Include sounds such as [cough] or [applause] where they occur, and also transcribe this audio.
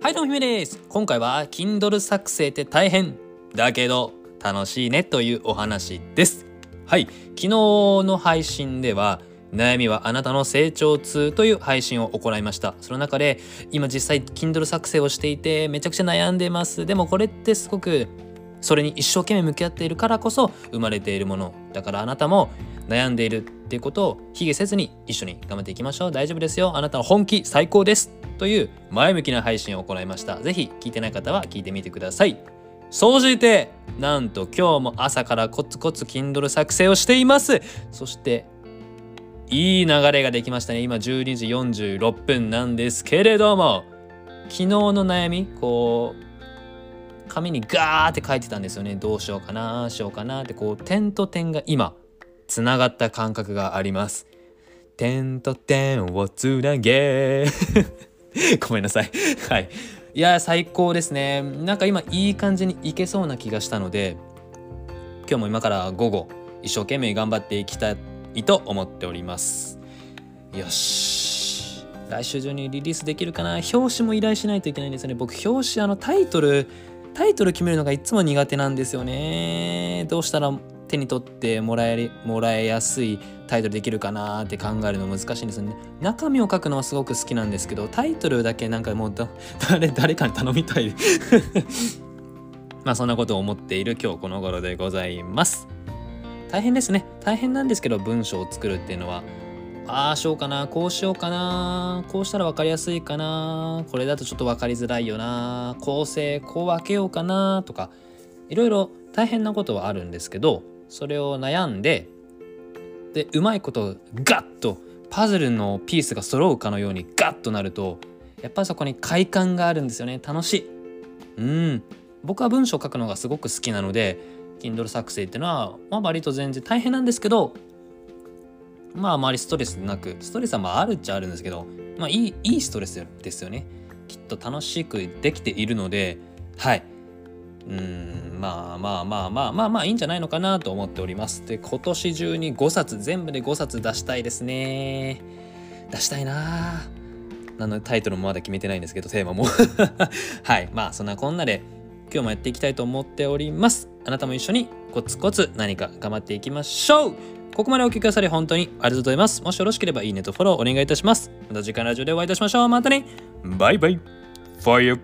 はいどうもひめです。今回は Kindle 作成って大変だけど楽しいねというお話です。はい昨日の配信では悩みはあなたの成長痛という配信を行いました。その中で今実際 Kindle 作成をしていてめちゃくちゃ悩んでます。でもこれってすごくそれに一生懸命向き合っているからこそ生まれているものだからあなたも悩んでいるっていうことを卑下せずに一緒に頑張っていきましょう。大丈夫ですよ。あなたの本気最高です。という前向きな配信を行いました。ぜひ聞いてない方は聞いてみてください。総じてなんと今日も朝からコツコツ Kindle 作成をしています。そしていい流れができましたね。今12時46分なんですけれども昨日の悩みこう紙にガーって書いてたんですよね。どうしようかなしようかなってこう点と点が今つながった感覚があります。点と点をつなげ。[laughs] ごめんなさい。はい。いや最高ですね。なんか今いい感じにいけそうな気がしたので今日も今から午後一生懸命頑張っていきたいと思っております。よし。来週中にリリースできるかな？表紙も依頼しないといけないんですよね。僕表紙あのタイトルタイトル決めるのがいつも苦手なんですよね。どうしたら手に取ってもらえもらえやすいタイトルできるかなって考えるの難しいんですよね。中身を書くのはすごく好きなんですけどタイトルだけなんかもう [laughs] 誰誰かに頼みたい。[laughs] まあそんなことを思っている今日この頃でございます。大変ですね。大変なんですけど文章を作るっていうのは。ああしようかなこうしようかなこうしたら分かりやすいかなこれだとちょっと分かりづらいよな構成こう分けようかなとか。いろいろ大変なことはあるんですけどそれを悩んででうまいことガッとパズルのピースが揃うかのようにガッとなるとやっぱりそこに快感があるんですよね。楽しい。うん。僕は文章を書くのがすごく好きなので Kindle 作成っていうのは、まあ、割と全然大変なんですけどまああまりストレスなくストレスはまああるっちゃあるんですけどまあいいいいストレスですよね。きっと楽しくできているのではい。うん。まあまあまあまあまあまあいいんじゃないのかなと思っておりますで今年中に5冊全部で5冊出したいですね出したいなあのタイトルもまだ決めてないんですけどテーマもはいまあそんなこんなで今日もやっていきたいと思っておりますあなたも一緒にコツコツ何か頑張っていきましょうここまでお聞きくださり本当にありがとうございますもしよろしければいいねとフォローお願いいたしますまた次回のラジオでお会いいたしましょうまたねバイバイ Fire